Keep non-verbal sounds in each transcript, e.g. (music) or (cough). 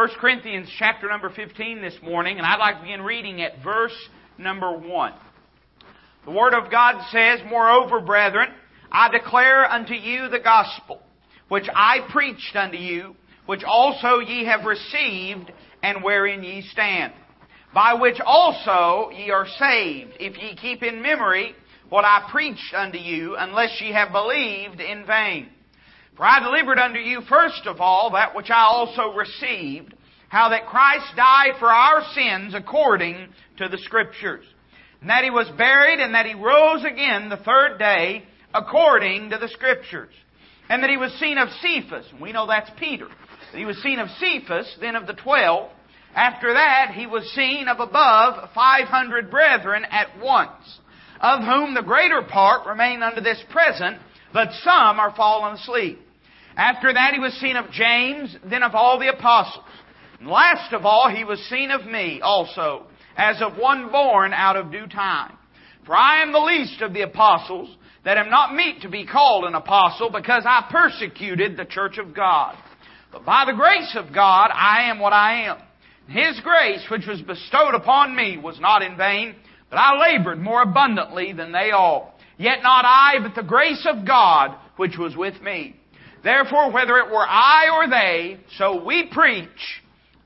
1 Corinthians chapter number 15 this morning, and I'd like to begin reading at verse number 1. The Word of God says, Moreover, brethren, I declare unto you the gospel, which I preached unto you, which also ye have received, and wherein ye stand, by which also ye are saved, if ye keep in memory what I preached unto you, unless ye have believed in vain. For I delivered unto you first of all that which I also received, how that Christ died for our sins according to the Scriptures, and that He was buried, and that He rose again the third day according to the Scriptures, and that He was seen of Cephas, and we know that's Peter. He was seen of Cephas, then of the twelve. After that, He was seen of above five hundred brethren at once, of whom the greater part remain unto this present, but some are fallen asleep. After that, he was seen of James, then of all the apostles. And last of all, he was seen of me also, as of one born out of due time. For I am the least of the apostles, that am not meet to be called an apostle, because I persecuted the church of God. But by the grace of God, I am what I am. His grace, which was bestowed upon me, was not in vain, but I labored more abundantly than they all. Yet not I, but the grace of God, which was with me. Therefore, whether it were I or they, so we preach,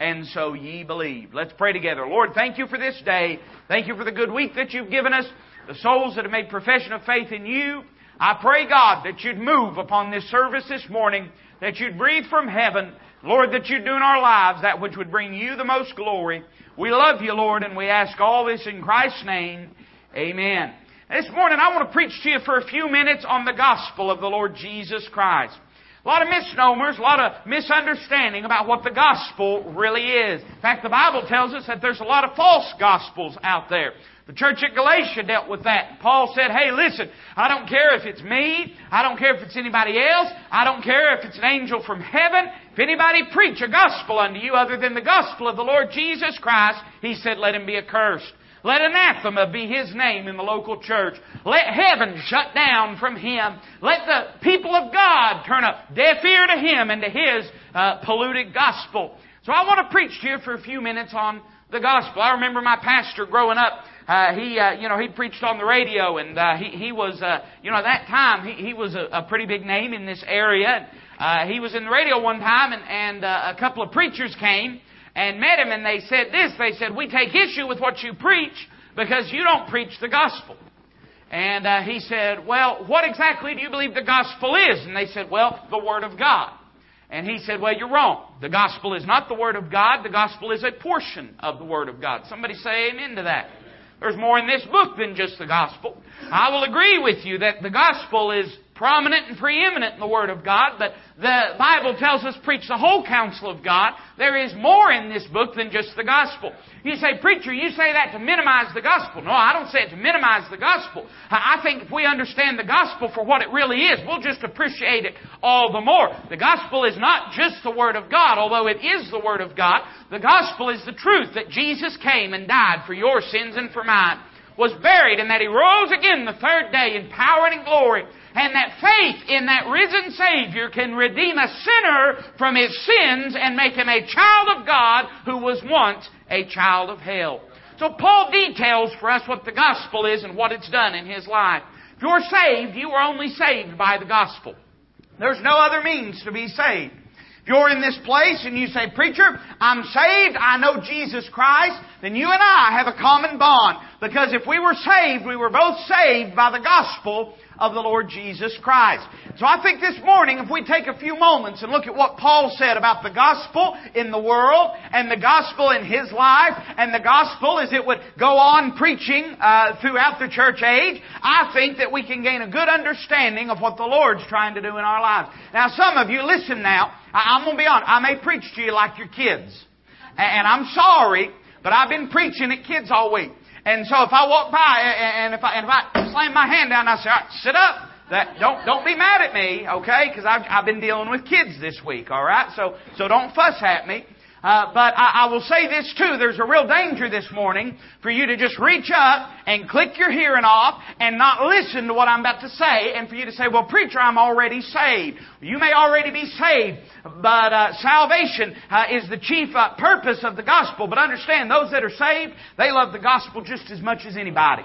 and so ye believe. Let's pray together. Lord, thank you for this day. Thank you for the good week that you've given us, the souls that have made profession of faith in you. I pray, God, that you'd move upon this service this morning, that you'd breathe from heaven, Lord, that you'd do in our lives that which would bring you the most glory. We love you, Lord, and we ask all this in Christ's name. Amen. This morning I want to preach to you for a few minutes on the gospel of the Lord Jesus Christ. A lot of misnomers, a lot of misunderstanding about what the gospel really is. In fact, the Bible tells us that there's a lot of false gospels out there. The church at Galatia dealt with that. Paul said, hey, listen, I don't care if it's me. I don't care if it's anybody else. I don't care if it's an angel from heaven. If anybody preach a gospel unto you other than the gospel of the Lord Jesus Christ, he said, let him be accursed. Let anathema be his name in the local church. Let heaven shut down from him. Let the people of God turn a deaf ear to him and to his uh, polluted gospel. So I want to preach to you for a few minutes on the gospel. I remember my pastor growing up. Uh, he, uh, you know, he preached on the radio, and uh, he, he was, uh, you know, at that time he, he was a, a pretty big name in this area. Uh, he was in the radio one time, and, and uh, a couple of preachers came and met him and they said this. They said, we take issue with what you preach because you don't preach the gospel. And uh, he said, well, what exactly do you believe the gospel is? And they said, well, the Word of God. And he said, well, you're wrong. The gospel is not the Word of God. The gospel is a portion of the Word of God. Somebody say amen to that. There's more in this book than just the gospel. I will agree with you that the gospel is prominent and preeminent in the Word of God, but the Bible tells us preach the whole counsel of God. There is more in this book than just the gospel. You say, preacher, you say that to minimize the gospel. No, I don't say it to minimize the gospel. I think if we understand the gospel for what it really is, we'll just appreciate it all the more. The gospel is not just the Word of God, although it is the Word of God. The gospel is the truth that Jesus came and died for your sins and for mine was buried and that he rose again the third day in power and in glory and that faith in that risen Savior can redeem a sinner from his sins and make him a child of God who was once a child of hell. So Paul details for us what the gospel is and what it's done in his life. If you're saved, you are only saved by the gospel. There's no other means to be saved. If you're in this place and you say, Preacher, I'm saved, I know Jesus Christ, then you and I have a common bond. Because if we were saved, we were both saved by the gospel of the Lord Jesus Christ. So I think this morning, if we take a few moments and look at what Paul said about the gospel in the world and the gospel in his life and the gospel as it would go on preaching uh, throughout the church age, I think that we can gain a good understanding of what the Lord's trying to do in our lives. Now, some of you, listen now. I, I'm going to be honest. I may preach to you like your kids, and I'm sorry, but I've been preaching at kids all week. And so if I walk by and if I, and if I slam my hand down, I say, all right, sit up. That, don't, don't be mad at me, okay? Because I've, I've been dealing with kids this week, alright? So, so don't fuss at me. Uh, but I, I, will say this too, there's a real danger this morning for you to just reach up and click your hearing off and not listen to what I'm about to say and for you to say, well preacher, I'm already saved. You may already be saved, but uh, salvation uh, is the chief uh, purpose of the gospel. But understand, those that are saved, they love the gospel just as much as anybody.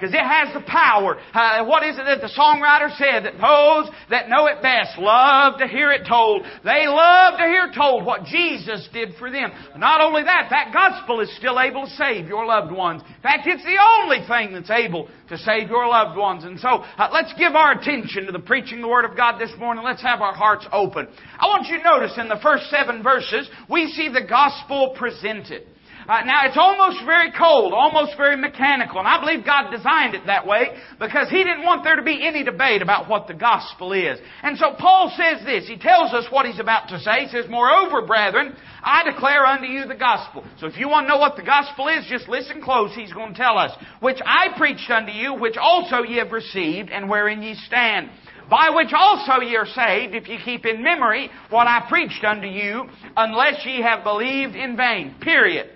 Because it has the power. Uh, what is it that the songwriter said? That those that know it best love to hear it told. They love to hear told what Jesus did for them. Not only that, that gospel is still able to save your loved ones. In fact, it's the only thing that's able to save your loved ones. And so, uh, let's give our attention to the preaching the Word of God this morning. Let's have our hearts open. I want you to notice in the first seven verses, we see the gospel presented. Uh, now it's almost very cold, almost very mechanical, and I believe God designed it that way because He didn't want there to be any debate about what the gospel is. And so Paul says this. He tells us what he's about to say. He says, Moreover, brethren, I declare unto you the gospel. So if you want to know what the gospel is, just listen close. He's going to tell us. Which I preached unto you, which also ye have received, and wherein ye stand by which also ye are saved, if ye keep in memory what I preached unto you, unless ye have believed in vain. Period.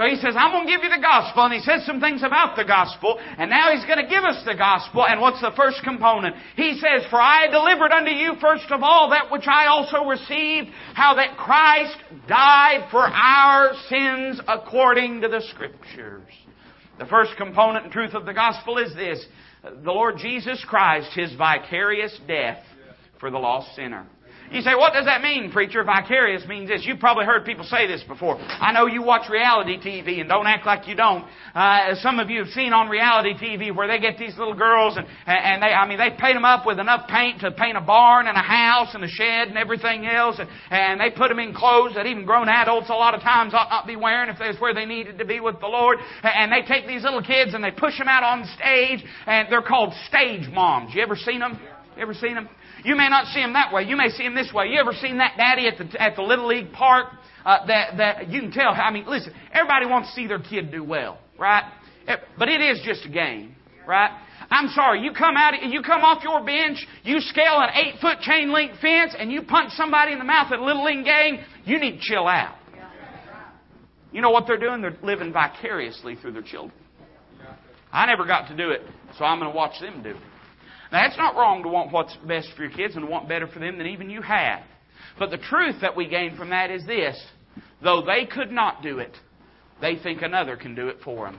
So he says, I'm going to give you the gospel, and he says some things about the gospel, and now he's going to give us the gospel, and what's the first component? He says, For I delivered unto you first of all that which I also received, how that Christ died for our sins according to the Scriptures. The first component and truth of the gospel is this. The Lord Jesus Christ, His vicarious death for the lost sinner. You say, what does that mean, preacher? Vicarious means this. You've probably heard people say this before. I know you watch reality TV and don't act like you don't. Uh, some of you have seen on reality TV where they get these little girls and, and they, I mean, they paint them up with enough paint to paint a barn and a house and a shed and everything else and, and they put them in clothes that even grown adults a lot of times ought not be wearing if that's where they needed to be with the Lord. And they take these little kids and they push them out on stage and they're called stage moms. You ever seen them? You ever seen them? You may not see them that way. You may see them this way. You ever seen that daddy at the, at the Little League Park? Uh, that, that you can tell. I mean, listen, everybody wants to see their kid do well, right? Eh, but it is just a game, right? I'm sorry, you come out, you come off your bench, you scale an eight foot chain link fence, and you punch somebody in the mouth at a little league game, you need to chill out. You know what they're doing? They're living vicariously through their children. I never got to do it, so I'm going to watch them do it. Now, it's not wrong to want what's best for your kids and to want better for them than even you have. But the truth that we gain from that is this though they could not do it, they think another can do it for them.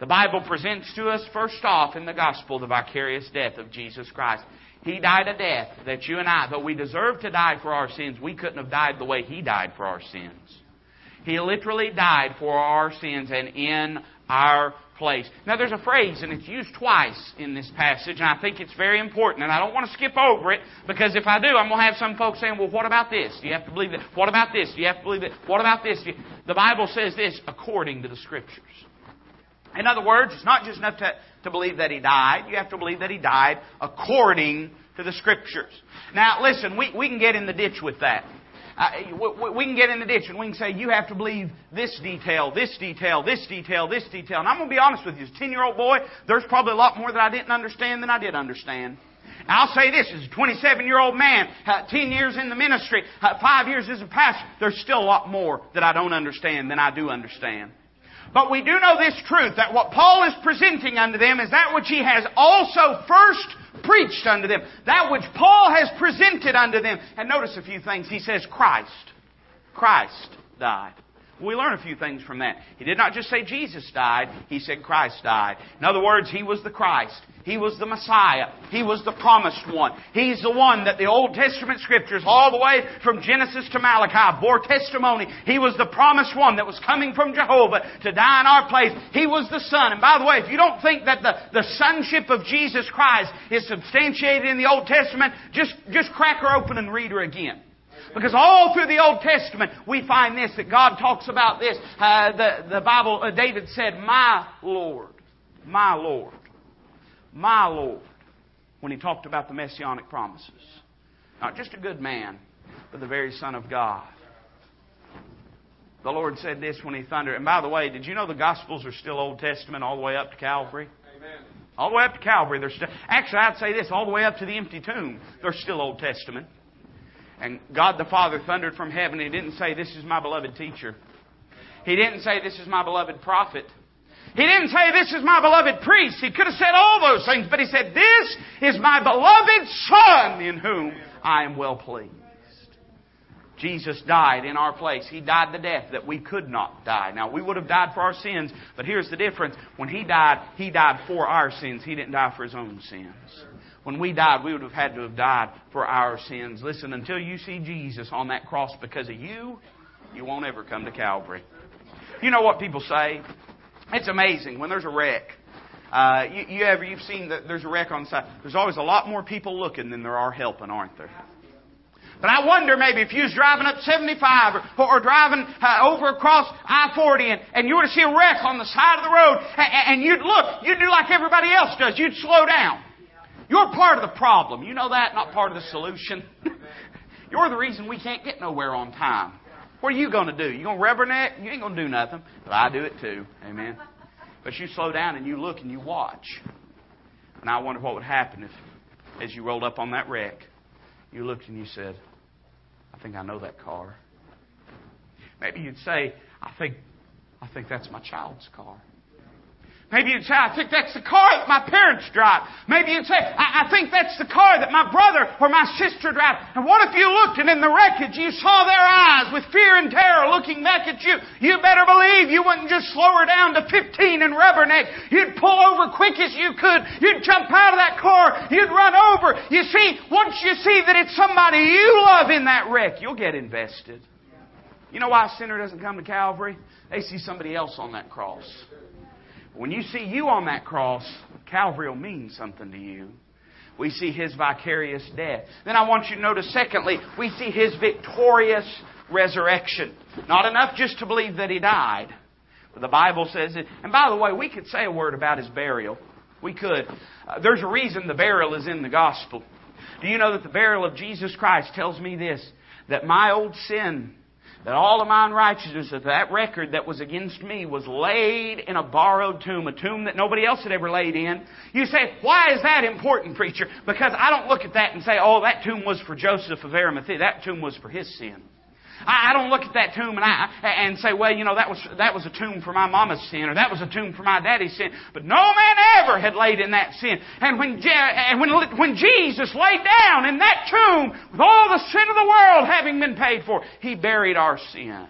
The Bible presents to us, first off, in the gospel, the vicarious death of Jesus Christ. He died a death that you and I, though we deserve to die for our sins, we couldn't have died the way He died for our sins. He literally died for our sins and in our place. Now, there's a phrase, and it's used twice in this passage, and I think it's very important, and I don't want to skip over it, because if I do, I'm going to have some folks saying, well, what about this? Do you have to believe that? What about this? Do you have to believe that? What about this? The Bible says this, according to the Scriptures. In other words, it's not just enough to, to believe that He died. You have to believe that He died according to the Scriptures. Now, listen, we, we can get in the ditch with that we can get in the ditch and we can say, you have to believe this detail, this detail, this detail, this detail. And I'm going to be honest with you. As a 10 year old boy, there's probably a lot more that I didn't understand than I did understand. I'll say this, as a 27 year old man, uh, 10 years in the ministry, uh, 5 years as a pastor, there's still a lot more that I don't understand than I do understand. But we do know this truth, that what Paul is presenting unto them is that which he has also first preached unto them, that which Paul has presented unto them. And notice a few things. He says, Christ. Christ died. We learn a few things from that. He did not just say Jesus died, he said Christ died. In other words, he was the Christ. He was the Messiah. He was the promised one. He's the one that the Old Testament scriptures, all the way from Genesis to Malachi, bore testimony. He was the promised one that was coming from Jehovah to die in our place. He was the Son. And by the way, if you don't think that the, the sonship of Jesus Christ is substantiated in the Old Testament, just, just crack her open and read her again. Because all through the Old Testament, we find this, that God talks about this. Uh, the, the Bible, uh, David said, My Lord, my Lord, my Lord, when he talked about the messianic promises. Not just a good man, but the very Son of God. The Lord said this when he thundered. And by the way, did you know the Gospels are still Old Testament all the way up to Calvary? Amen. All the way up to Calvary, they're still. Actually, I'd say this: all the way up to the empty tomb, they're still Old Testament. And God the Father thundered from heaven. He didn't say, This is my beloved teacher. He didn't say, This is my beloved prophet. He didn't say, This is my beloved priest. He could have said all those things, but he said, This is my beloved Son in whom I am well pleased. Jesus died in our place. He died the death that we could not die. Now, we would have died for our sins, but here's the difference. When He died, He died for our sins. He didn't die for His own sins. When we died, we would have had to have died for our sins. Listen, until you see Jesus on that cross because of you, you won't ever come to Calvary. You know what people say? It's amazing when there's a wreck. Uh, you, you ever you've seen that there's a wreck on the side. There's always a lot more people looking than there are helping, aren't there? But I wonder maybe if you was driving up 75 or, or driving uh, over across I-40 and, and you were to see a wreck on the side of the road and, and you'd look, you'd do like everybody else does. You'd slow down. You're part of the problem. You know that? Not part of the solution. (laughs) You're the reason we can't get nowhere on time. What are you going to do? You going to rubberneck? You ain't going to do nothing. But I do it too. Amen. But you slow down and you look and you watch. And I wonder what would happen if, as you rolled up on that wreck, you looked and you said, I think I know that car. Maybe you'd say, I think, I think that's my child's car. Maybe you'd say, I think that's the car that my parents drive. Maybe you'd say, I, I, think that's the car that my brother or my sister drive. And what if you looked and in the wreckage you saw their eyes with fear and terror looking back at you? You better believe you wouldn't just slow her down to 15 and rubberneck. You'd pull over quick as you could. You'd jump out of that car. You'd run over. You see, once you see that it's somebody you love in that wreck, you'll get invested. You know why a sinner doesn't come to Calvary? They see somebody else on that cross. When you see you on that cross, Calvary will mean something to you. We see his vicarious death. Then I want you to notice, secondly, we see his victorious resurrection. Not enough just to believe that he died. But the Bible says it. And by the way, we could say a word about his burial. We could. Uh, there's a reason the burial is in the gospel. Do you know that the burial of Jesus Christ tells me this? That my old sin that all of my unrighteousness of that record that was against me was laid in a borrowed tomb, a tomb that nobody else had ever laid in. You say, why is that important, preacher? Because I don't look at that and say, oh, that tomb was for Joseph of Arimathea. That tomb was for his sin. I, don't look at that tomb and I and say, well, you know, that was that was a tomb for my mama's sin, or that was a tomb for my daddy's sin. But no man ever had laid in that sin. And when and when when Jesus laid down in that tomb with all the sin of the world having been paid for, He buried our sin.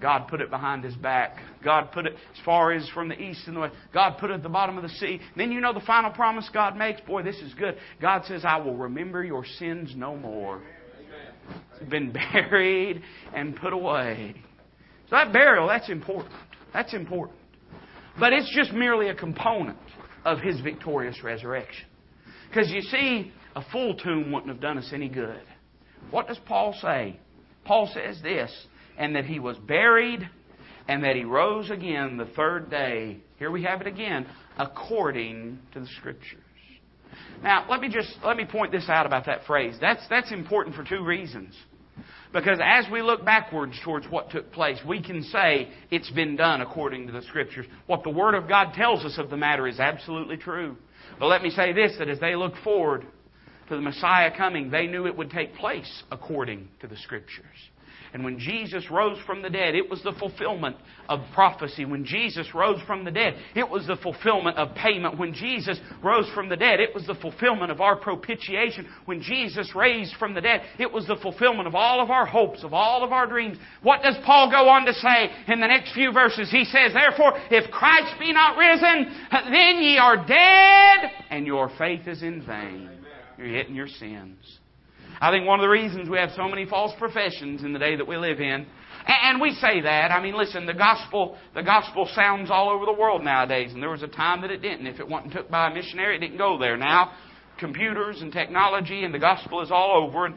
God put it behind his back. God put it as far as from the east and the west. God put it at the bottom of the sea. Then you know the final promise God makes? Boy, this is good. God says, I will remember your sins no more been (laughs) buried and put away. So that burial, that's important. That's important. But it's just merely a component of his victorious resurrection. Because you see, a full tomb wouldn't have done us any good. What does Paul say? Paul says this, and that he was buried and that he rose again the third day. Here we have it again, according to the Scriptures. Now, let me just let me point this out about that phrase. That's that's important for two reasons. Because as we look backwards towards what took place, we can say it's been done according to the Scriptures. What the Word of God tells us of the matter is absolutely true. But let me say this that as they look forward to the Messiah coming, they knew it would take place according to the Scriptures. And when Jesus rose from the dead, it was the fulfillment of prophecy. When Jesus rose from the dead, it was the fulfillment of payment. When Jesus rose from the dead, it was the fulfillment of our propitiation. When Jesus raised from the dead, it was the fulfillment of all of our hopes, of all of our dreams. What does Paul go on to say in the next few verses? He says, Therefore, if Christ be not risen, then ye are dead, and your faith is in vain. You're hitting your sins. I think one of the reasons we have so many false professions in the day that we live in, and we say that. I mean, listen, the gospel, the gospel sounds all over the world nowadays, and there was a time that it didn't. If it wasn't took by a missionary, it didn't go there. Now, computers and technology and the gospel is all over.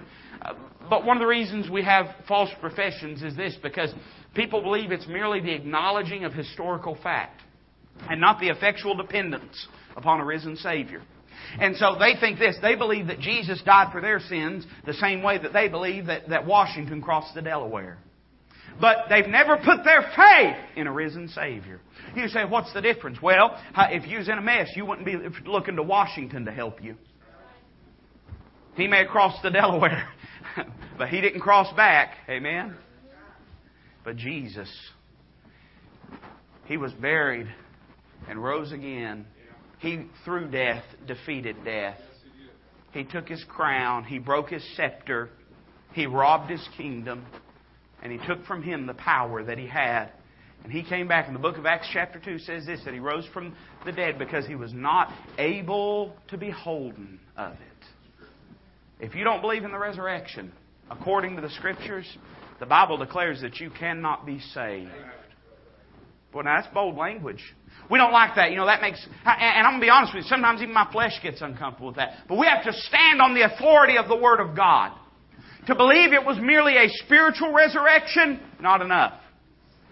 Uh, but one of the reasons we have false professions is this, because people believe it's merely the acknowledging of historical fact, and not the effectual dependence upon a risen Savior. And so they think this. They believe that Jesus died for their sins the same way that they believe that, that Washington crossed the Delaware. But they've never put their faith in a risen Savior. You say, what's the difference? Well, if you was in a mess, you wouldn't be looking to Washington to help you. He may have crossed the Delaware. (laughs) but he didn't cross back. Amen? But Jesus, he was buried and rose again. He, through death, defeated death. He took his crown. He broke his scepter. He robbed his kingdom. And he took from him the power that he had. And he came back. In the book of Acts, chapter 2, says this that he rose from the dead because he was not able to be holden of it. If you don't believe in the resurrection, according to the Scriptures, the Bible declares that you cannot be saved. Boy, now that's bold language. We don't like that. You know, that makes, and I'm going to be honest with you, sometimes even my flesh gets uncomfortable with that. But we have to stand on the authority of the Word of God. To believe it was merely a spiritual resurrection, not enough.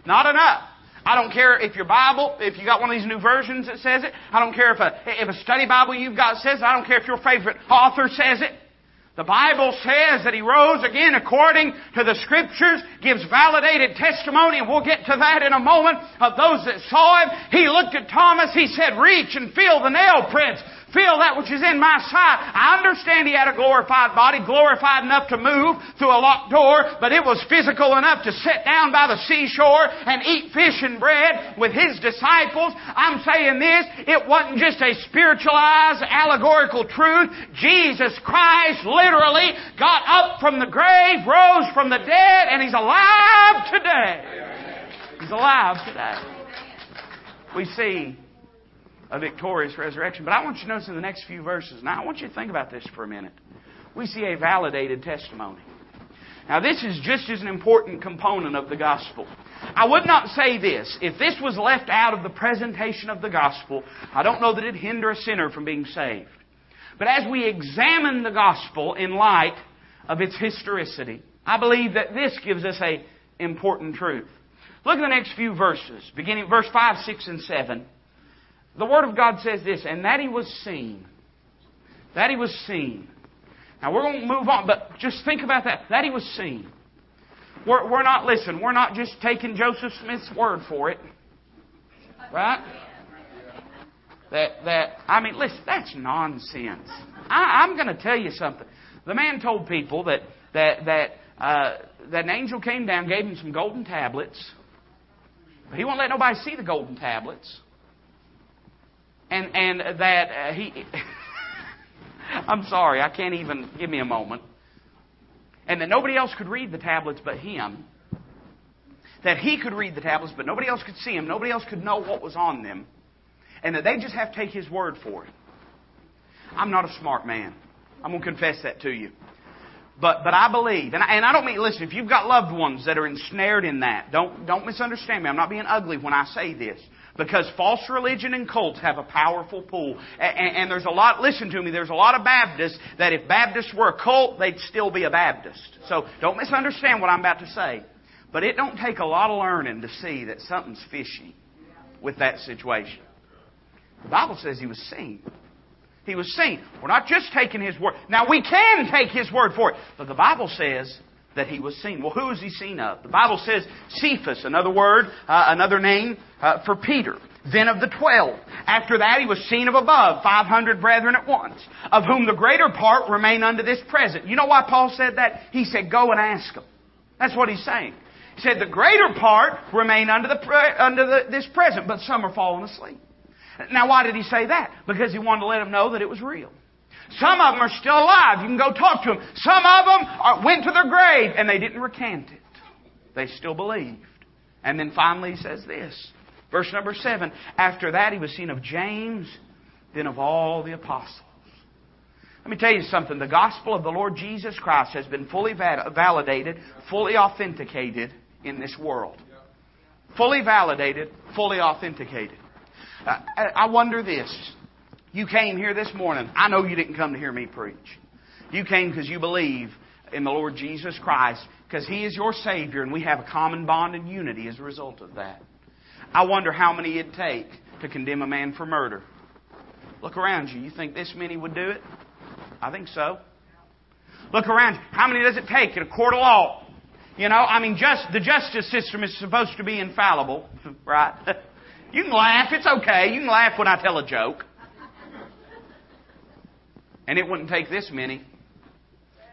Not enough. I don't care if your Bible, if you got one of these new versions that says it. I don't care if a, if a study Bible you've got says it. I don't care if your favorite author says it. The Bible says that He rose again according to the Scriptures, gives validated testimony, and we'll get to that in a moment, of those that saw Him. He looked at Thomas, He said, reach and feel the nail prints. Feel that which is in my sight. I understand he had a glorified body, glorified enough to move through a locked door, but it was physical enough to sit down by the seashore and eat fish and bread with his disciples. I'm saying this, it wasn't just a spiritualized, allegorical truth. Jesus Christ literally got up from the grave, rose from the dead, and he's alive today. He's alive today. We see a victorious resurrection. But I want you to notice in the next few verses, now I want you to think about this for a minute. We see a validated testimony. Now, this is just as an important component of the gospel. I would not say this. If this was left out of the presentation of the gospel, I don't know that it'd hinder a sinner from being saved. But as we examine the gospel in light of its historicity, I believe that this gives us a important truth. Look at the next few verses, beginning verse 5, 6, and 7. The Word of God says this, and that he was seen. That he was seen. Now we're going to move on, but just think about that. That he was seen. We're, we're not, listen, we're not just taking Joseph Smith's word for it. Right? That, that, I mean, listen, that's nonsense. I, I'm going to tell you something. The man told people that, that, that, uh, that an angel came down, gave him some golden tablets. But he won't let nobody see the golden tablets and and that uh, he. (laughs) I'm sorry, I can't even give me a moment. And that nobody else could read the tablets but him. That he could read the tablets, but nobody else could see them. Nobody else could know what was on them. And that they just have to take his word for it. I'm not a smart man. I'm going to confess that to you. But, but I believe, and I, and I don't mean, listen, if you've got loved ones that are ensnared in that, don't, don't misunderstand me. I'm not being ugly when I say this. Because false religion and cults have a powerful pull. And, and, there's a lot, listen to me, there's a lot of Baptists that if Baptists were a cult, they'd still be a Baptist. So don't misunderstand what I'm about to say. But it don't take a lot of learning to see that something's fishy with that situation. The Bible says he was seen. He was seen. We're not just taking his word. Now we can take his word for it, but the Bible says that he was seen. Well, who was he seen of? The Bible says Cephas, another word, uh, another name uh, for Peter. Then of the twelve. After that, he was seen of above, 500 brethren at once, of whom the greater part remain unto this present. You know why Paul said that? He said, go and ask them. That's what he's saying. He said, the greater part remain under, the, under the, this present, but some are fallen asleep. Now, why did he say that? Because he wanted to let them know that it was real. Some of them are still alive. You can go talk to them. Some of them are, went to their grave and they didn't recant it. They still believed. And then finally he says this. Verse number seven. After that he was seen of James, then of all the apostles. Let me tell you something. The gospel of the Lord Jesus Christ has been fully validated, fully authenticated in this world. Fully validated, fully authenticated. Uh, I wonder this. You came here this morning. I know you didn't come to hear me preach. You came because you believe in the Lord Jesus Christ, because He is your Savior, and we have a common bond and unity as a result of that. I wonder how many it'd take to condemn a man for murder. Look around you. You think this many would do it? I think so. Look around you. How many does it take in a court of law? You know, I mean, just the justice system is supposed to be infallible, (laughs) right? (laughs) you can laugh. It's okay. You can laugh when I tell a joke. And it wouldn't take this many.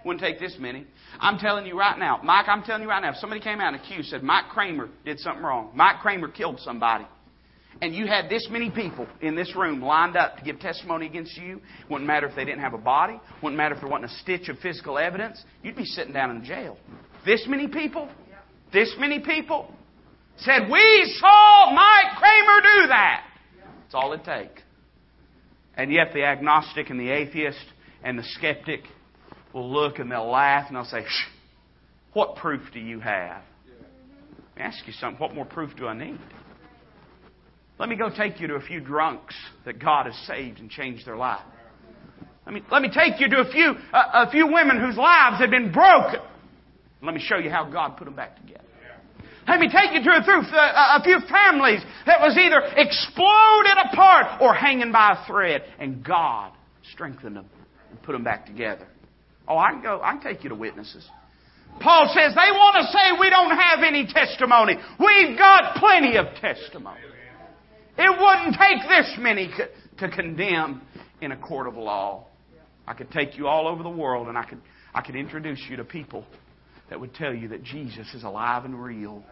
Wouldn't take this many. I'm telling you right now, Mike, I'm telling you right now, if somebody came out in the queue and accused, said Mike Kramer did something wrong, Mike Kramer killed somebody, and you had this many people in this room lined up to give testimony against you, wouldn't matter if they didn't have a body, wouldn't matter if there wasn't a stitch of physical evidence, you'd be sitting down in jail. This many people, this many people said, We saw Mike Kramer do that. That's all it takes. And yet the agnostic and the atheist and the skeptic will look and they'll laugh and they'll say, What proof do you have? Let me ask you something. What more proof do I need? Let me go take you to a few drunks that God has saved and changed their life. Let me, let me take you to a few, a few women whose lives have been broken. Let me show you how God put them back together. Let me take you through a, uh, a few families that was either exploded apart or hanging by a thread, and God strengthened them and put them back together. Oh, I can go. I can take you to witnesses. Paul says they want to say we don't have any testimony. We've got plenty of testimony. It wouldn't take this many to condemn in a court of law. I could take you all over the world and I could, I could introduce you to people that would tell you that Jesus is alive and real.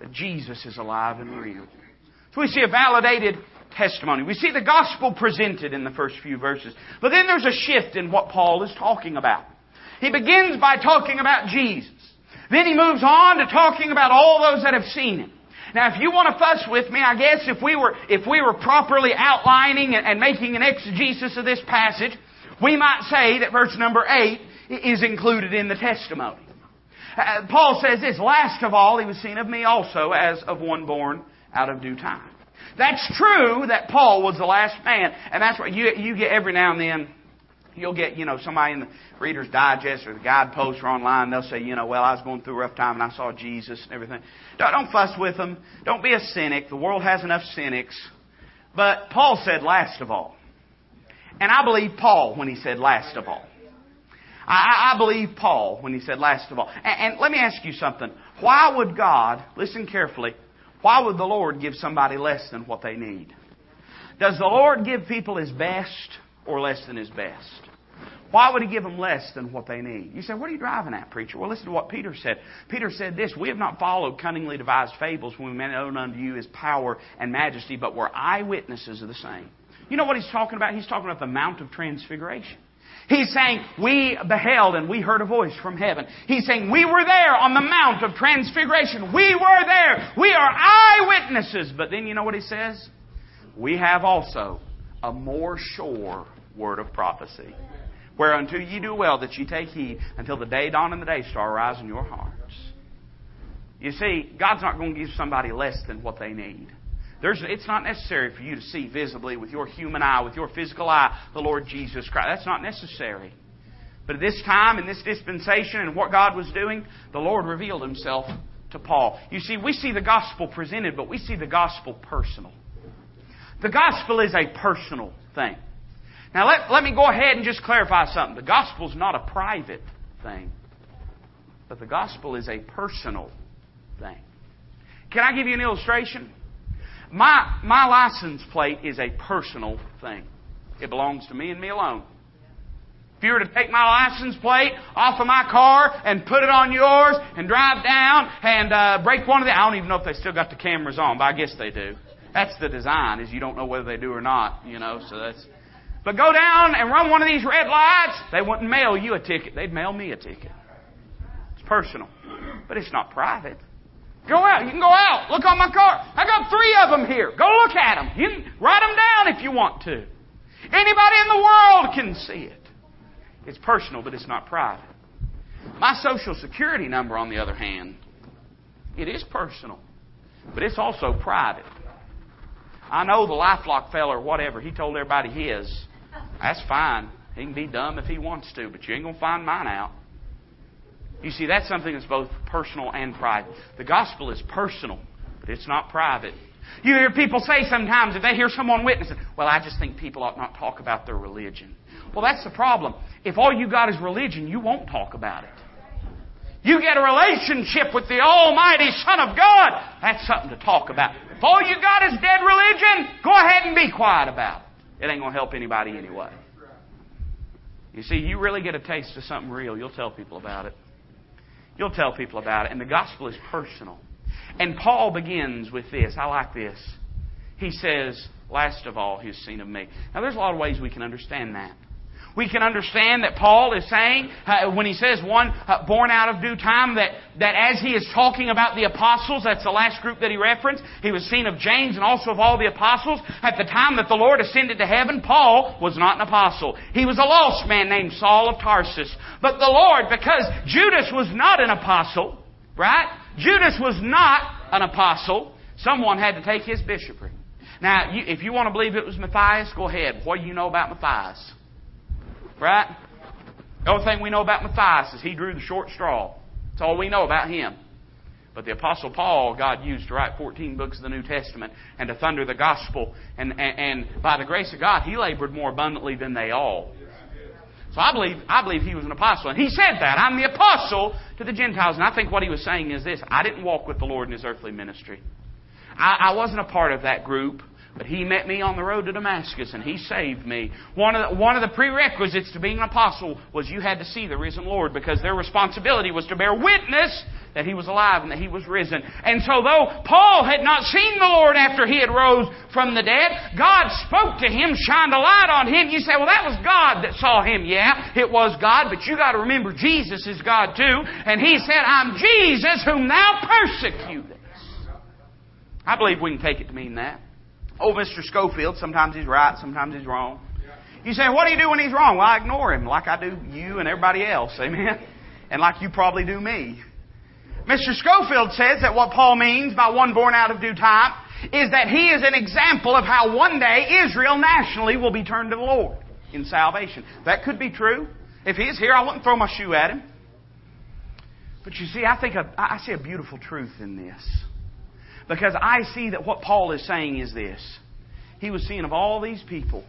That Jesus is alive and real. So we see a validated testimony. We see the gospel presented in the first few verses. But then there's a shift in what Paul is talking about. He begins by talking about Jesus. Then he moves on to talking about all those that have seen him. Now, if you want to fuss with me, I guess if we were, if we were properly outlining and, and making an exegesis of this passage, we might say that verse number 8 is included in the testimony. Uh, Paul says this, last of all, he was seen of me also as of one born out of due time. That's true that Paul was the last man, and that's what you, you get every now and then. You'll get, you know, somebody in the Reader's Digest or the Guidepost or online, they'll say, you know, well, I was going through a rough time and I saw Jesus and everything. Don't, don't fuss with them. Don't be a cynic. The world has enough cynics. But Paul said last of all. And I believe Paul when he said last of all. I, I believe Paul when he said last of all. And, and let me ask you something. Why would God, listen carefully, why would the Lord give somebody less than what they need? Does the Lord give people His best or less than His best? Why would He give them less than what they need? You say, what are you driving at, preacher? Well, listen to what Peter said. Peter said this, We have not followed cunningly devised fables when we known unto you His power and majesty, but were eyewitnesses of the same. You know what he's talking about? He's talking about the Mount of Transfiguration. He's saying, we beheld and we heard a voice from heaven. He's saying, we were there on the Mount of Transfiguration. We were there. We are eyewitnesses. But then you know what he says? We have also a more sure word of prophecy. Whereunto ye do well that ye take heed until the day dawn and the day star rise in your hearts. You see, God's not going to give somebody less than what they need. There's, it's not necessary for you to see visibly with your human eye, with your physical eye, the Lord Jesus Christ. That's not necessary. But at this time, in this dispensation, and what God was doing, the Lord revealed Himself to Paul. You see, we see the gospel presented, but we see the gospel personal. The gospel is a personal thing. Now, let, let me go ahead and just clarify something. The gospel is not a private thing, but the gospel is a personal thing. Can I give you an illustration? My, my license plate is a personal thing. It belongs to me and me alone. If you were to take my license plate off of my car and put it on yours and drive down and uh, break one of the, I don't even know if they still got the cameras on, but I guess they do. That's the design, is you don't know whether they do or not, you know, so that's, but go down and run one of these red lights, they wouldn't mail you a ticket, they'd mail me a ticket. It's personal, but it's not private. Go out. You can go out. Look on my car. I got three of them here. Go look at them. You can write them down if you want to. Anybody in the world can see it. It's personal, but it's not private. My social security number, on the other hand, it is personal, but it's also private. I know the LifeLock fella or whatever, he told everybody his. That's fine. He can be dumb if he wants to, but you ain't going to find mine out. You see, that's something that's both personal and private. The gospel is personal, but it's not private. You hear people say sometimes if they hear someone witnessing, well, I just think people ought not talk about their religion. Well, that's the problem. If all you got is religion, you won't talk about it. You get a relationship with the Almighty Son of God, that's something to talk about. If all you got is dead religion, go ahead and be quiet about it. It ain't going to help anybody anyway. You see, you really get a taste of something real, you'll tell people about it. You'll tell people about it. And the gospel is personal. And Paul begins with this. I like this. He says, last of all, he's seen of me. Now, there's a lot of ways we can understand that. We can understand that Paul is saying, uh, when he says one uh, born out of due time, that, that as he is talking about the apostles, that's the last group that he referenced, he was seen of James and also of all the apostles. At the time that the Lord ascended to heaven, Paul was not an apostle. He was a lost man named Saul of Tarsus. But the Lord, because Judas was not an apostle, right? Judas was not an apostle, someone had to take his bishopric. Now, you, if you want to believe it was Matthias, go ahead. What do you know about Matthias? Right? The only thing we know about Matthias is he drew the short straw. That's all we know about him. But the Apostle Paul, God used to write 14 books of the New Testament and to thunder the gospel. And, and, and by the grace of God, he labored more abundantly than they all. So I believe, I believe he was an apostle. And he said that. I'm the apostle to the Gentiles. And I think what he was saying is this I didn't walk with the Lord in his earthly ministry. I, I wasn't a part of that group. But he met me on the road to Damascus and he saved me. One of, the, one of the prerequisites to being an apostle was you had to see the risen Lord because their responsibility was to bear witness that he was alive and that he was risen. And so though Paul had not seen the Lord after he had rose from the dead, God spoke to him, shined a light on him. You say, well that was God that saw him. Yeah, it was God, but you gotta remember Jesus is God too. And he said, I'm Jesus whom thou persecutest. I believe we can take it to mean that. Oh, Mr. Scofield, sometimes he's right, sometimes he's wrong. You say, what do you do when he's wrong? Well, I ignore him like I do you and everybody else. Amen? And like you probably do me. Mr. Scofield says that what Paul means by one born out of due time is that he is an example of how one day Israel nationally will be turned to the Lord in salvation. That could be true. If he's here, I wouldn't throw my shoe at him. But you see, I think a, I see a beautiful truth in this. Because I see that what Paul is saying is this. He was seeing of all these people,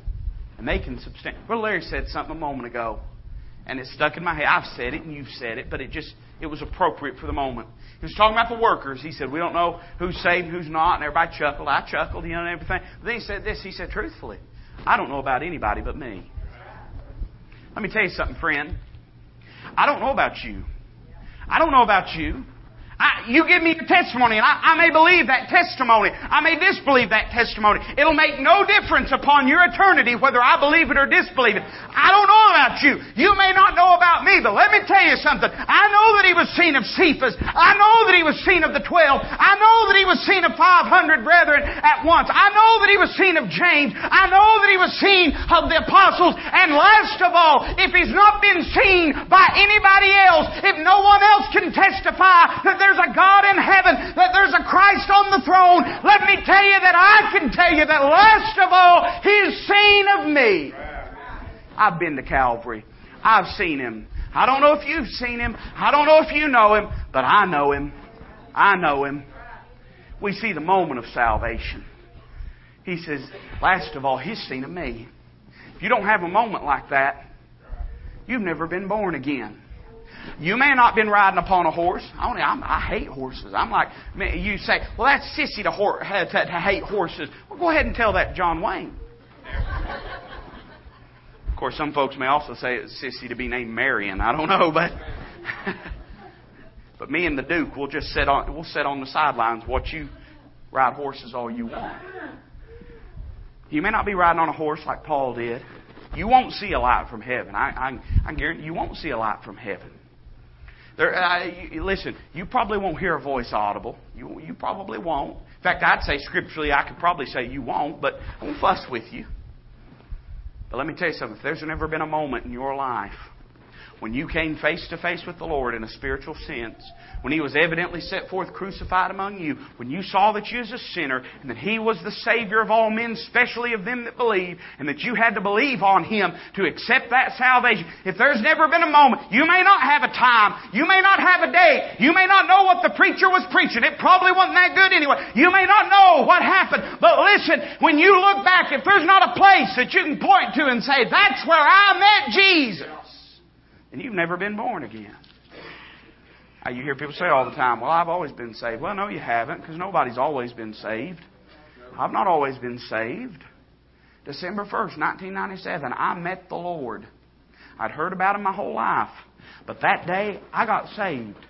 and they can substantiate. Well, Larry said something a moment ago, and it stuck in my head. I've said it, and you've said it, but it just, it was appropriate for the moment. He was talking about the workers. He said, we don't know who's saved who's not, and everybody chuckled. I chuckled, you know, and everything. But then he said this. He said, truthfully, I don't know about anybody but me. Let me tell you something, friend. I don't know about you. I don't know about you. I, you give me your testimony, and I, I, may believe that testimony. I may disbelieve that testimony. It'll make no difference upon your eternity whether I believe it or disbelieve it. I don't know about you. You may not know about me, but let me tell you something. I know that he was seen of Cephas. I know that he was seen of the twelve. I know that he was seen of 500 brethren at once. I know that he was seen of James. I know that he was seen of the apostles. And last of all, if he's not been seen by anybody else, if no one else can testify that there's a God in heaven, that there's a Christ on the throne, let me tell you that I can tell you that last of all, He's seen of me. I've been to Calvary. I've seen Him. I don't know if you've seen Him. I don't know if you know Him, but I know Him. I know Him. We see the moment of salvation. He says, last of all, He's seen of me. If you don't have a moment like that, you've never been born again. You may not been riding upon a horse. I, only, I'm, I hate horses. I'm like, you say, well, that's sissy to, to, to hate horses. Well, go ahead and tell that John Wayne. of course, some folks may also say it's sissy to be named Marion. I don't know, but (laughs) but me and the Duke, we'll just sit on we'll sit on the sidelines. Watch you ride horses all you want. You may not be riding on a horse like Paul did. You won't see a light from heaven. I, I, I guarantee you won't see a light from heaven. There, uh, you, listen, you probably won't hear a voice audible. You, you probably won't. In fact, I'd say scripturally, I could probably say you won't, but I won't fuss with you. But let me tell you something. If there's never been a moment in your life when you came face to face with the Lord in a spiritual sense, when He was evidently set forth crucified among you, when you saw that you was a sinner, and that He was the Savior of all men, especially of them that believe, and that you had to believe on Him to accept that salvation. If there's never been a moment, you may not have a time, you may not have a day, you may not know what the preacher was preaching. It probably wasn't that good anyway. You may not know what happened, but listen, when you look back, if there's not a place that you can point to and say, that's where I met Jesus, and you've never been born again. Now, you hear people say all the time, well, I've always been saved. Well, no, you haven't, because nobody's always been saved. I've not always been saved. December 1st, 1997, I met the Lord. I'd heard about him my whole life. But that day, I got saved.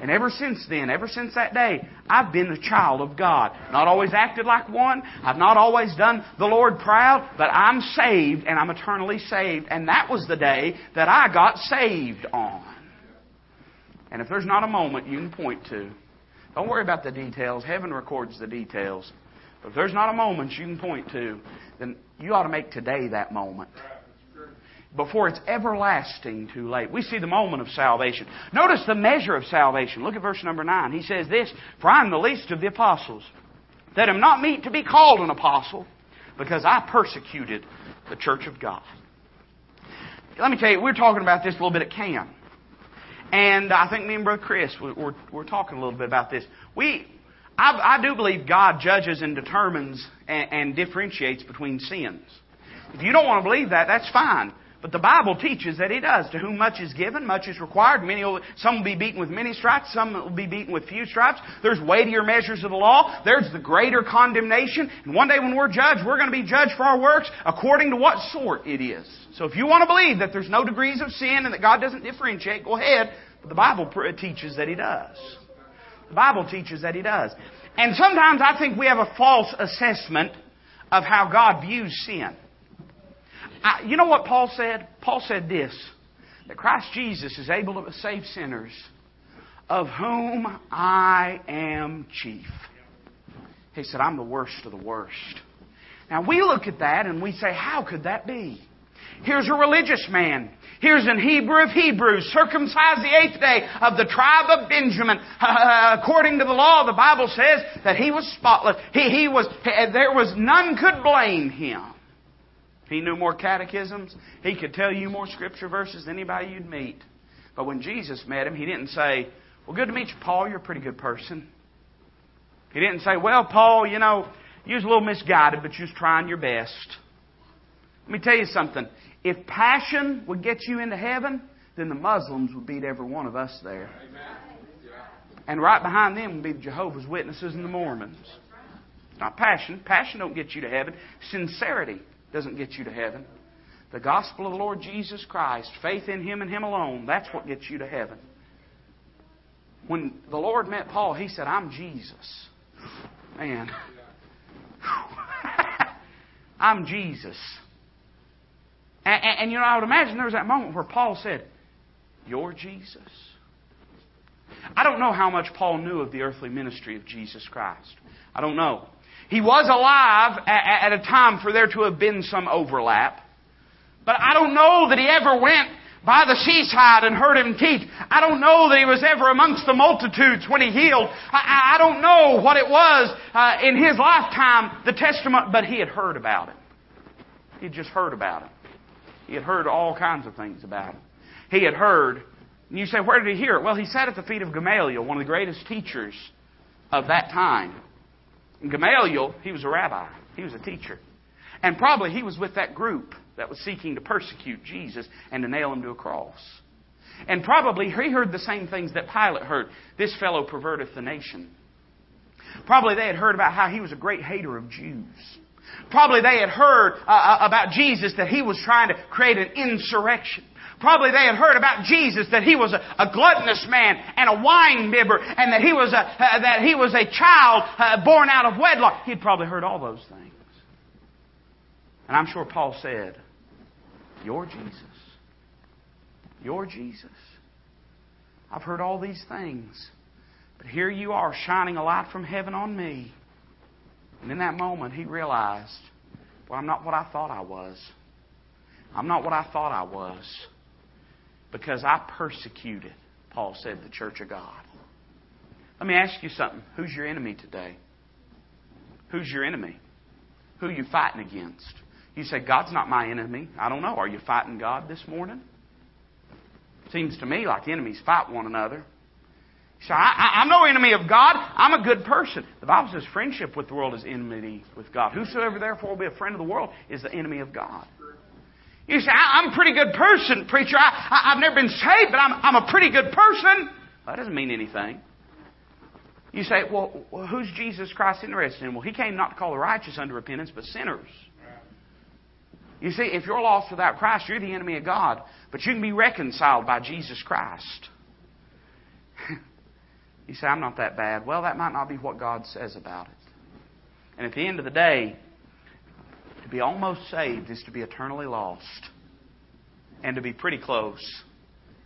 And ever since then, ever since that day, I've been a child of God. Not always acted like one. I've not always done the Lord proud, but I'm saved and I'm eternally saved. And that was the day that I got saved on. And if there's not a moment you can point to, don't worry about the details. Heaven records the details. But if there's not a moment you can point to, then you ought to make today that moment before it's everlasting too late. We see the moment of salvation. Notice the measure of salvation. Look at verse number 9. He says this, For I am the least of the apostles, that am not meet to be called an apostle, because I persecuted the church of God. Let me tell you, we are talking about this a little bit at camp. And I think me and Brother Chris, we're, we're talking a little bit about this. We, I, I do believe God judges and determines and, and differentiates between sins. If you don't want to believe that, that's fine. But the Bible teaches that He does. To whom much is given, much is required. Many will, some will be beaten with many stripes, some will be beaten with few stripes. There's weightier measures of the law. There's the greater condemnation. And one day when we're judged, we're going to be judged for our works according to what sort it is. So if you want to believe that there's no degrees of sin and that God doesn't differentiate, go ahead. But the Bible teaches that He does. The Bible teaches that He does. And sometimes I think we have a false assessment of how God views sin. I, you know what Paul said? Paul said this that Christ Jesus is able to save sinners, of whom I am chief. He said, I'm the worst of the worst. Now we look at that and we say, how could that be? Here's a religious man. Here's an Hebrew of Hebrews, circumcised the eighth day of the tribe of Benjamin. Uh, (laughs) according to the law, the Bible says that he was spotless. He, he was, there was none could blame him. He knew more catechisms. He could tell you more scripture verses than anybody you'd meet. But when Jesus met him, he didn't say, Well, good to meet you, Paul. You're a pretty good person. He didn't say, Well, Paul, you know, you was a little misguided, but you was trying your best. Let me tell you something. If passion would get you into heaven, then the Muslims would beat every one of us there. And right behind them would be the Jehovah's Witnesses and the Mormons. It's not passion. Passion don't get you to heaven. Sincerity doesn't get you to heaven. The gospel of the Lord Jesus Christ, faith in Him and Him alone, that's what gets you to heaven. When the Lord met Paul, He said, I'm Jesus. Man. (laughs) I'm Jesus. And, and, and, you know, I would imagine there was that moment where Paul said, You're Jesus. I don't know how much Paul knew of the earthly ministry of Jesus Christ. I don't know. He was alive at a time for there to have been some overlap. But I don't know that he ever went by the seaside and heard him teach. I don't know that he was ever amongst the multitudes when he healed. I, I don't know what it was uh, in his lifetime, the testament, but he had heard about it. He had just heard about it. He had heard all kinds of things about it. He had heard, and you say, where did he hear it? Well, he sat at the feet of Gamaliel, one of the greatest teachers of that time. Gamaliel, he was a rabbi. He was a teacher. And probably he was with that group that was seeking to persecute Jesus and to nail him to a cross. And probably he heard the same things that Pilate heard. This fellow perverteth the nation. Probably they had heard about how he was a great hater of Jews. Probably they had heard uh, uh about Jesus that he was trying to create an insurrection. Probably they had heard about Jesus that he was a, a gluttonous man and a wine bibber and that he was a, uh, that he was a child uh, born out of wedlock. He'd probably heard all those things. And I'm sure Paul said, You're Jesus. You're Jesus. I've heard all these things. But here you are shining a light from heaven on me. And in that moment, he realized, Well, I'm not what I thought I was. I'm not what I thought I was because I persecuted, Paul said, the church of God. Let me ask you something. Who's your enemy today? Who's your enemy? Who are you fighting against? You say, God's not my enemy. I don't know. Are you fighting God this morning? Seems to me like enemies fight one another. Say, I, am no enemy of God. I'm a good person. The Bible says friendship with the world is enmity with God. Whosoever therefore will be a friend of the world is the enemy of God. You say, I'm a pretty good person, preacher. I, have never been saved, but I'm, I'm a pretty good person. That doesn't mean anything. You say, well, who's Jesus Christ interested in? Well, he came not to call the righteous unto repentance, but sinners. You see, if you're lost without Christ, you're the enemy of God. But you can be reconciled by Jesus Christ. (laughs) you say, I'm not that bad. Well, that might not be what God says about it. And at the end of the day, be almost saved is to be eternally lost. And to be pretty close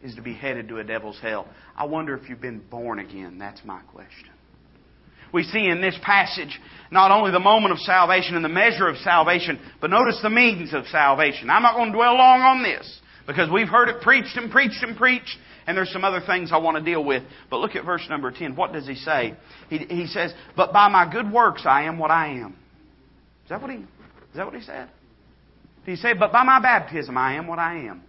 is to be headed to a devil's hell. I wonder if you've been born again. That's my question. We see in this passage not only the moment of salvation and the measure of salvation, but notice the means of salvation. I'm not going to dwell long on this because we've heard it preached and preached and preached, and there's some other things I want to deal with. But look at verse number 10. What does he say? He, he says, But by my good works I am what I am. Is that what he, that what he said? Did he say, But by my baptism I am what I am?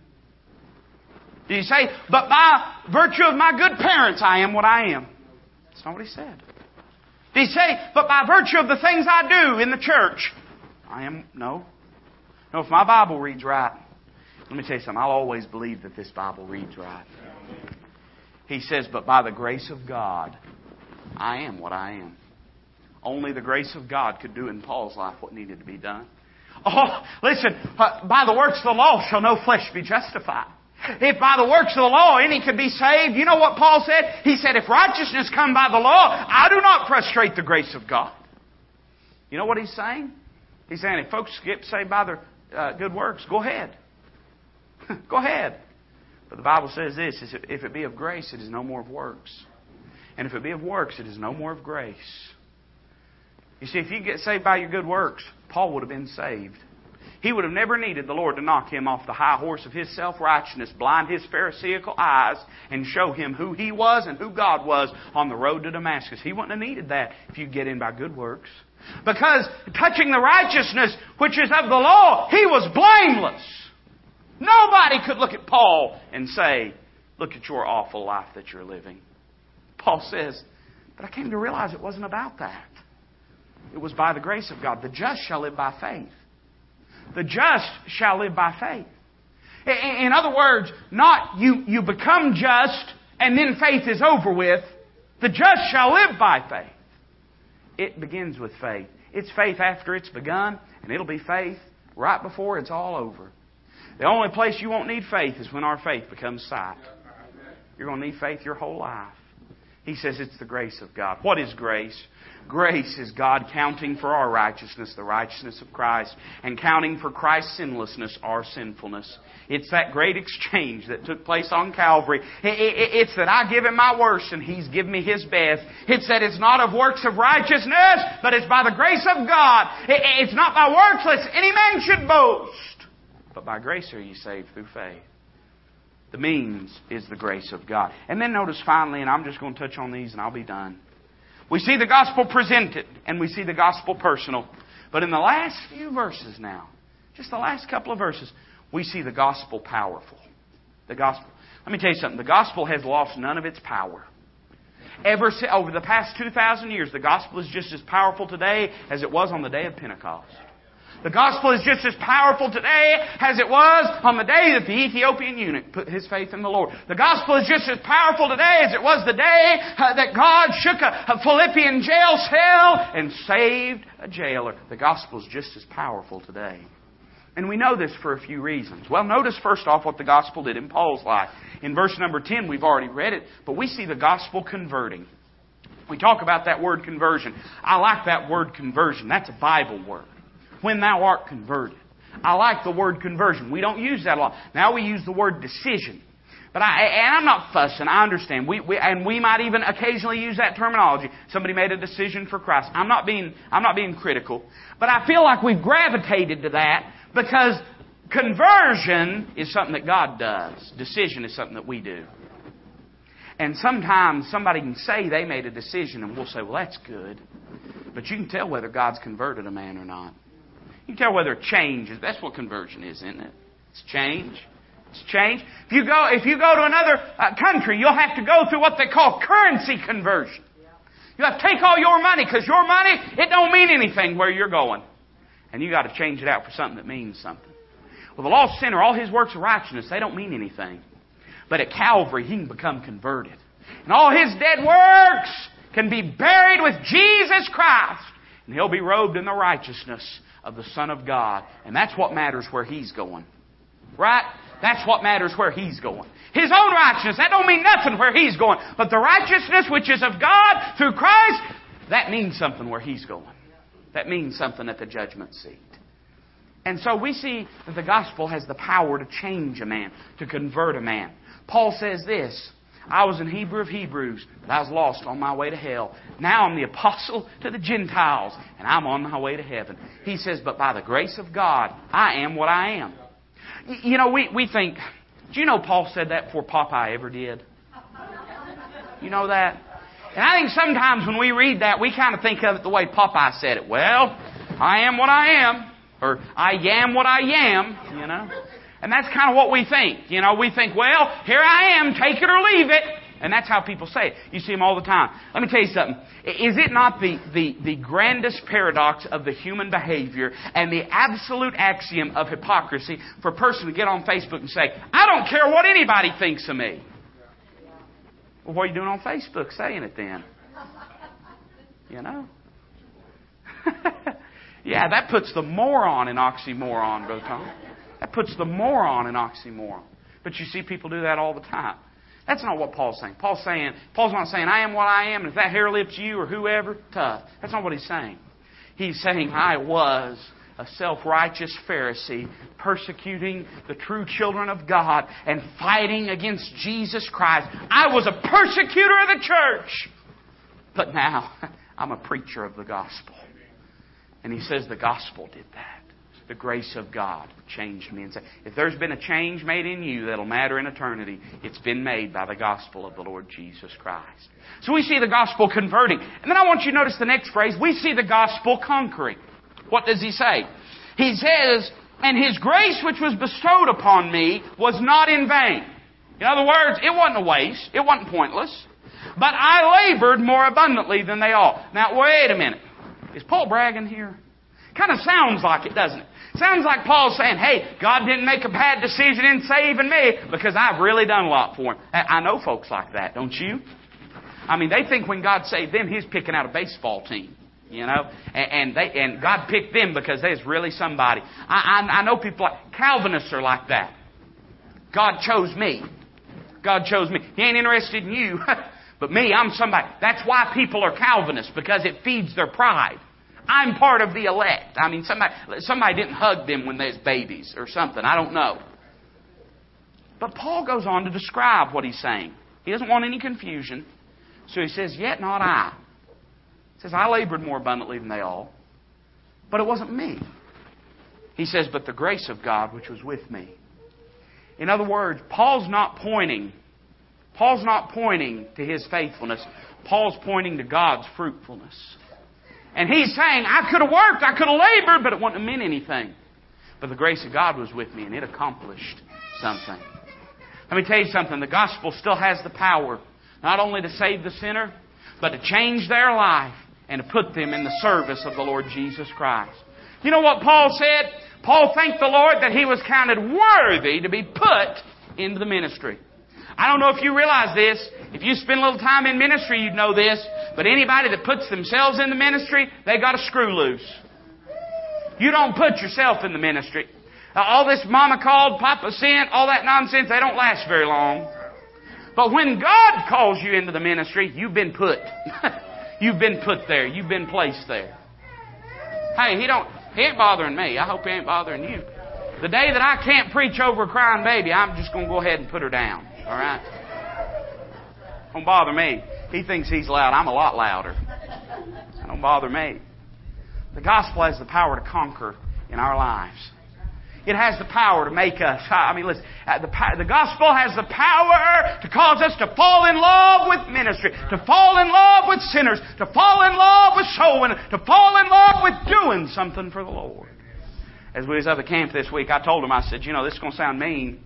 Did he say, But by virtue of my good parents I am what I am? That's not what he said. Did he say, but by virtue of the things I do in the church, I am, no. No, if my Bible reads right, let me tell you something, I'll always believe that this Bible reads right. He says, but by the grace of God, I am what I am. Only the grace of God could do in Paul's life what needed to be done. Oh, listen, uh, by the works of the law shall no flesh be justified. If by the works of the law any could be saved, you know what Paul said? He said, if righteousness come by the law, I do not frustrate the grace of God. You know what he's saying? He's saying, if folks get saved by their uh, good works, go ahead. (laughs) go ahead. But the Bible says this, if it be of grace, it is no more of works. And if it be of works, it is no more of grace. You see, if you get saved by your good works, Paul would have been saved. He would have never needed the Lord to knock him off the high horse of his self-righteousness, blind his pharisaical eyes, and show him who he was and who God was on the road to Damascus. He wouldn't have needed that if you get in by good works. Because touching the righteousness which is of the law, he was blameless. Nobody could look at Paul and say, look at your awful life that you're living. Paul says, but I came to realize it wasn't about that. It was by the grace of God. The just shall live by faith. The just shall live by faith. In other words, not you, you become just and then faith is over with. The just shall live by faith. It begins with faith. It's faith after it's begun, and it'll be faith right before it's all over. The only place you won't need faith is when our faith becomes sight. You're going to need faith your whole life. He says it's the grace of God. What is grace? Grace is God counting for our righteousness the righteousness of Christ and counting for Christ's sinlessness our sinfulness. It's that great exchange that took place on Calvary. It's that I give Him my worst and He's given me His best. It's that it's not of works of righteousness, but it's by the grace of God. It's not by works lest any man should boast. But by grace are ye saved through faith. The means is the grace of God. And then notice finally, and I'm just going to touch on these and I'll be done. We see the gospel presented and we see the gospel personal. But in the last few verses now, just the last couple of verses, we see the gospel powerful. The gospel. Let me tell you something. The gospel has lost none of its power. Ever over the past 2,000 years, the gospel is just as powerful today as it was on the day of Pentecost. The gospel is just as powerful today as it was on the day that the Ethiopian eunuch put his faith in the Lord. The gospel is just as powerful today as it was the day uh, that God shook a, a Philippian jail cell and saved a jailer. The gospel is just as powerful today. And we know this for a few reasons. Well, notice first off what the gospel did in Paul's life. In verse number 10, we've already read it, but we see the gospel converting. We talk about that word conversion. I like that word conversion. That's a Bible word when thou art converted. I like the word conversion. We don't use that a lot. Now we use the word decision. But I, and I'm not fussing. I understand. We, we, and we might even occasionally use that terminology. Somebody made a decision for Christ. I'm not being, I'm not being critical. But I feel like we've gravitated to that because conversion is something that God does. Decision is something that we do. And sometimes somebody can say they made a decision and we'll say, well, that's good. But you can tell whether God's converted a man or not. You can tell whether change is. That's what conversion is, isn't it? It's change. It's change. If you go, if you go to another uh, country, you'll have to go through what they call currency conversion. You have to take all your money because your money it don't mean anything where you're going, and you got to change it out for something that means something. Well, the lost sinner, all his works of righteousness, they don't mean anything. But at Calvary, he can become converted, and all his dead works can be buried with Jesus Christ And he'll be robed in the righteousness of the Son of God. And that's what matters where he's going. Right? That's what matters where he's going. His own righteousness, that don't mean nothing where he's going. But the righteousness which is of God through Christ, that means something where he's going. That means something at the judgment seat. And so we see that the gospel has the power to change a man, to convert a man. Paul says this I was an Hebrew of Hebrews, but I was lost on my way to hell. Now I'm the apostle to the Gentiles, and I'm on my way to heaven. He says, But by the grace of God, I am what I am. You know, we, we think, do you know Paul said that before Popeye ever did? You know that? And I think sometimes when we read that, we kind of think of it the way Popeye said it. Well, I am what I am, or I am what I am, you know. And that's kind of what we think. You know, we think, well, here I am, take it or leave it. And that's how people say it. You see them all the time. Let me tell you something. Is it not the, the, the grandest paradox of the human behavior and the absolute axiom of hypocrisy for a person to get on Facebook and say, I don't care what anybody thinks of me? Well, what are you doing on Facebook saying it then? (laughs) You know? (laughs) yeah, that puts the moron in oxymoron, Brother Tom. That puts the moron in oxymoron. But you see people do that all the time. That's not what Paul's saying. Paul's saying, Paul's not saying, I am what I am, and if that hair lifts you or whoever, tough. That's not what he's saying. He's saying, I was a self righteous Pharisee persecuting the true children of God and fighting against Jesus Christ. I was a persecutor of the church. But now (laughs) I'm a preacher of the gospel. And he says the gospel did that the grace of God changed me. And say, if there's been a change made in you that'll matter in eternity, it's been made by the gospel of the Lord Jesus Christ. So we see the gospel converting. And then I want you to notice the next phrase. We see the gospel conquering. What does he say? He says, and his grace which was bestowed upon me was not in vain. In other words, it wasn't a waste. It wasn't pointless. But I labored more abundantly than they all. Now, wait a minute. Is Paul bragging here? Kind of sounds like it, doesn't it? Sounds like Paul's saying, hey, God didn't make a bad decision in saving me because I've really done a lot for him. I know folks like that, don't you? I mean, they think when God saved them, He's picking out a baseball team. You know, and, and they and God picked them because there's really somebody. I, I, I know people like Calvinists are like that. God chose me. God chose me. He ain't interested in you, (laughs) but me. I'm somebody. That's why people are Calvinists because it feeds their pride. I'm part of the elect. I mean, somebody, somebody didn't hug them when they was babies or something. I don't know. But Paul goes on to describe what he's saying. He doesn't want any confusion. So he says, Yet not I. He says, I labored more abundantly than they all. But it wasn't me. He says, But the grace of God which was with me. In other words, Paul's not pointing. Paul's not pointing to his faithfulness. Paul's pointing to God's fruitfulness. And he's saying, I could have worked, I could have labored, but it wouldn't have meant anything. But the grace of God was with me, and it accomplished something. Let me tell you something. The gospel still has the power not only to save the sinner, but to change their life and to put them in the service of the Lord Jesus Christ. You know what Paul said? Paul thanked the Lord that he was counted worthy to be put into the ministry. I don't know if you realize this. If you spend a little time in ministry, you'd know this. But anybody that puts themselves in the ministry, they got a screw loose. You don't put yourself in the ministry. All this mama called, papa sent, all that nonsense, they don't last very long. But when God calls you into the ministry, you've been put. (laughs) you've been put there. You've been placed there. Hey, he don't, he ain't bothering me. I hope he ain't bothering you. The day that I can't preach over a crying baby, I'm just going to go ahead and put her down. All right? Don't bother me. He thinks he's loud. I'm a lot louder. Don't bother me. The gospel has the power to conquer in our lives. It has the power to make us. (laughs) I mean, listen. Uh, the, the gospel has the power to cause us to fall in love with ministry, to fall in love with sinners, to fall in love with soul to fall in love with doing something for the Lord. As we was at the camp this week, I told him, I said, you know, this is going to sound mean,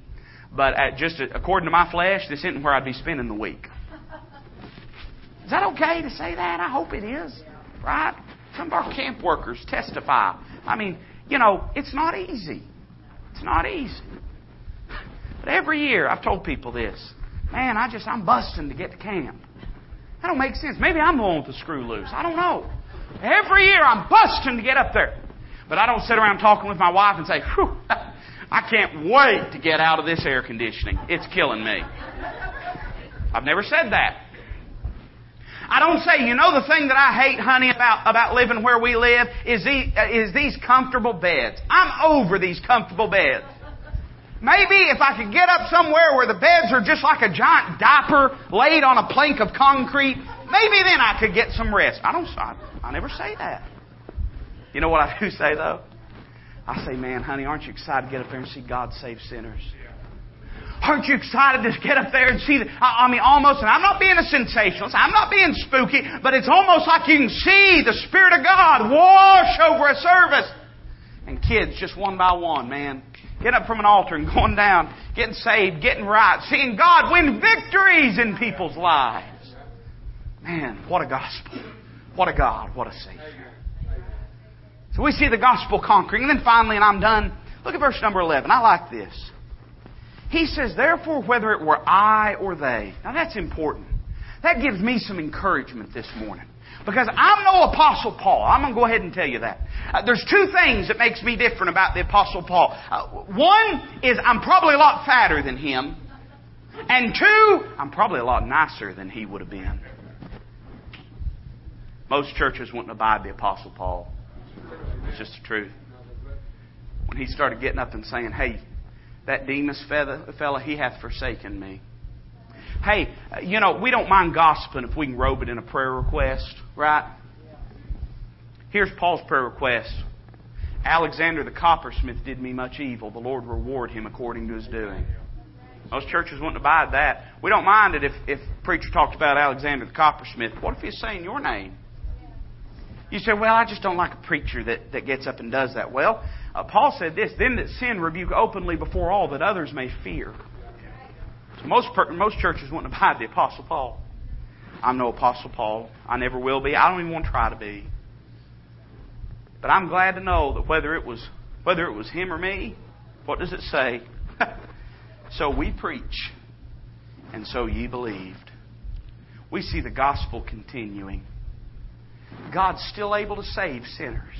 but just according to my flesh, this isn't where I'd be spending the week. (laughs) Is that okay to say that? I hope it is. Right? Some of our camp workers testify. I mean, you know, it's not easy. It's not easy. But every year, I've told people this. Man, I just, I'm busting to get to camp. That don't make sense. Maybe I'm the one with the screw loose. I don't know. Every year I'm busting to get up there. But I don't sit around talking with my wife and say, whew, I can't wait to get out of this air conditioning. It's killing me. I've never said that. I don't say, you know, the thing that I hate, honey, about, about living where we live is these, is these comfortable beds. I'm over these comfortable beds. Maybe if I could get up somewhere where the beds are just like a giant diaper laid on a plank of concrete, maybe then I could get some rest. I don't, I, I never say that. You know what I do say though? I say, man, honey, aren't you excited to get up there and see God save sinners? Aren't you excited to get up there and see? The, I, I mean, almost, and I'm not being a sensationalist, I'm not being spooky, but it's almost like you can see the Spirit of God wash over a service. And kids, just one by one, man, getting up from an altar and (laughs) going down, getting saved, getting right, seeing God win victories in people's lives. Man, what a gospel. What a God. What a Savior. So we see the gospel conquering. And then finally, and I'm done, look at verse number 11. I like this. He says, Therefore, whether it were I or they. Now that's important. That gives me some encouragement this morning. Because I'm no Apostle Paul. I'm going to go ahead and tell you that. Uh, there's two things that makes me different about the Apostle Paul. Uh, one is I'm probably a lot fatter than him. And two, I'm probably a lot nicer than he would have been. Most churches wouldn't abide the Apostle Paul. Just the truth. When he started getting up and saying, Hey, that Demas fella, he hath forsaken me. Hey, you know, we don't mind gossiping if we can robe it in a prayer request, right? Here's Paul's prayer request. Alexander the coppersmith did me much evil. The Lord reward him according to his doing. Most churches wouldn't abide that. We don't mind it if, if preacher talked about Alexander the coppersmith. What if he's saying your name? You say, well, I just don't like a preacher that, that gets up and does that. Well, uh, Paul said this, then that sin rebuke openly before all that others may fear. So most, most churches wouldn't abide the Apostle Paul. I'm no Apostle Paul. I never will be. I don't even want to try to be. But I'm glad to know that whether it was, whether it was him or me, what does it say? (laughs) so we preach, and so ye believed. We see the gospel continuing. God's still able to save sinners.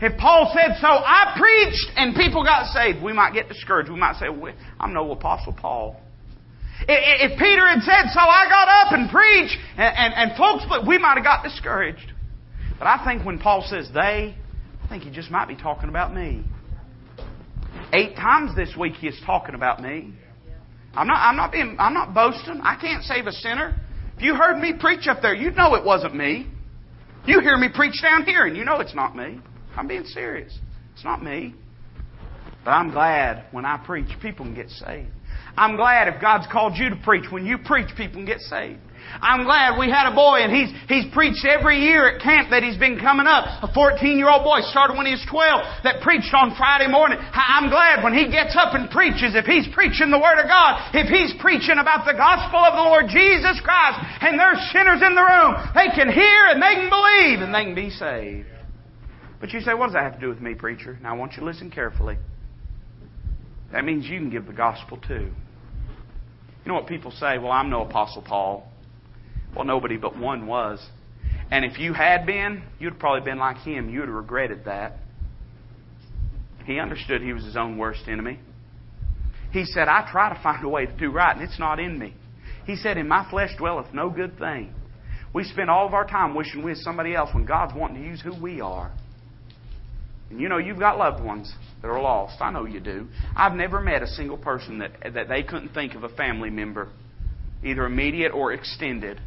If Paul said so, I preached and people got saved, we might get discouraged. We might say, well, I'm no Apostle Paul. If Peter had said so, I got up and preached, and, and, and folks, we might have got discouraged. But I think when Paul says they, I think he just might be talking about me. Eight times this week he is talking about me. I'm not, I'm not being, I'm not boasting. I can't save a sinner. If you heard me preach up there, you'd know it wasn't me. You hear me preach down here, and you know it's not me. I'm being serious. It's not me. But I'm glad when I preach, people can get saved. I'm glad if God's called you to preach, when you preach, people can get saved. I'm glad we had a boy and he's, he's preached every year at camp that he's been coming up. A 14 year old boy started when he was 12 that preached on Friday morning. I'm glad when he gets up and preaches, if he's preaching the Word of God, if he's preaching about the gospel of the Lord Jesus Christ and there's sinners in the room, they can hear and they can believe and they can be saved. But you say, what does that have to do with me, preacher? Now I want you to listen carefully. That means you can give the gospel too. You know what people say? Well, I'm no Apostle Paul. Well, nobody but one was. And if you had been, you'd probably been like him. You'd have regretted that. He understood he was his own worst enemy. He said, I try to find a way to do right, and it's not in me. He said, In my flesh dwelleth no good thing. We spend all of our time wishing we was somebody else when God's wanting to use who we are. And you know, you've got loved ones that are lost. I know you do. I've never met a single person that, that they couldn't think of a family member, either immediate or extended,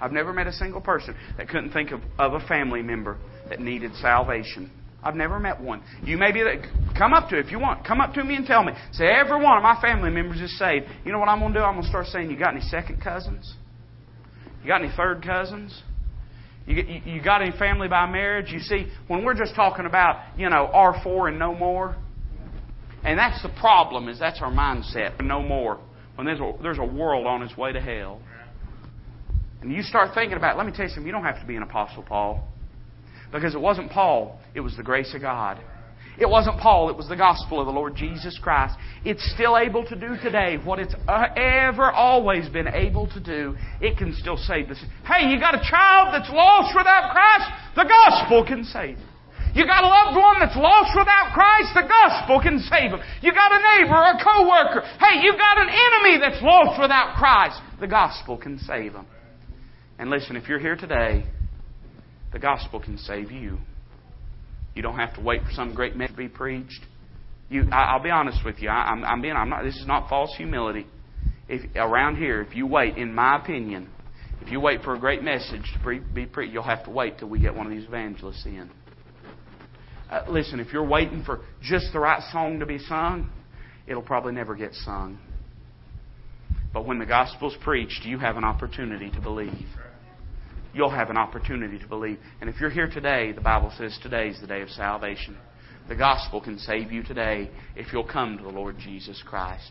I've never met a single person that couldn't think of, of a family member that needed salvation. I've never met one. You may be come up to if you want. Come up to me and tell me. Say every one of my family members is saved. You know what I'm going to do? I'm going to start saying, you got any second cousins? You got any third cousins? You, you, you got any family by marriage? You see, when we're just talking about you know R4 and no more, and that's the problem is that's our mindset. No more. When there's a, there's a world on its way to hell. And you start thinking about it, let me tell you something, you don't have to be an apostle, Paul. Because it wasn't Paul, it was the grace of God. It wasn't Paul, it was the gospel of the Lord Jesus Christ. It's still able to do today what it's uh, ever always been able to do. It can still save this. Hey, you got a child that's lost without Christ? The gospel can save them. You got a loved one that's lost without Christ, the gospel can save them. You got a neighbor or a coworker. Hey, you got an enemy that's lost without Christ, the gospel can save them. And listen, if you're here today, the gospel can save you. You don't have to wait for some great message to be preached. You, I, will be honest with you. I, am I'm being. I'm not. This is not false humility. If around here, if you wait, in my opinion, if you wait for a great message to pre, be preached, you'll have to wait till we get one of these evangelists in. Uh, listen, if you're waiting for just the right song to be sung, it'll probably never get sung. But when the gospel's preached, you have an opportunity to believe. You'll have an opportunity to believe. And if you're here today, the Bible says today is the day of salvation. The gospel can save you today if you'll come to the Lord Jesus Christ.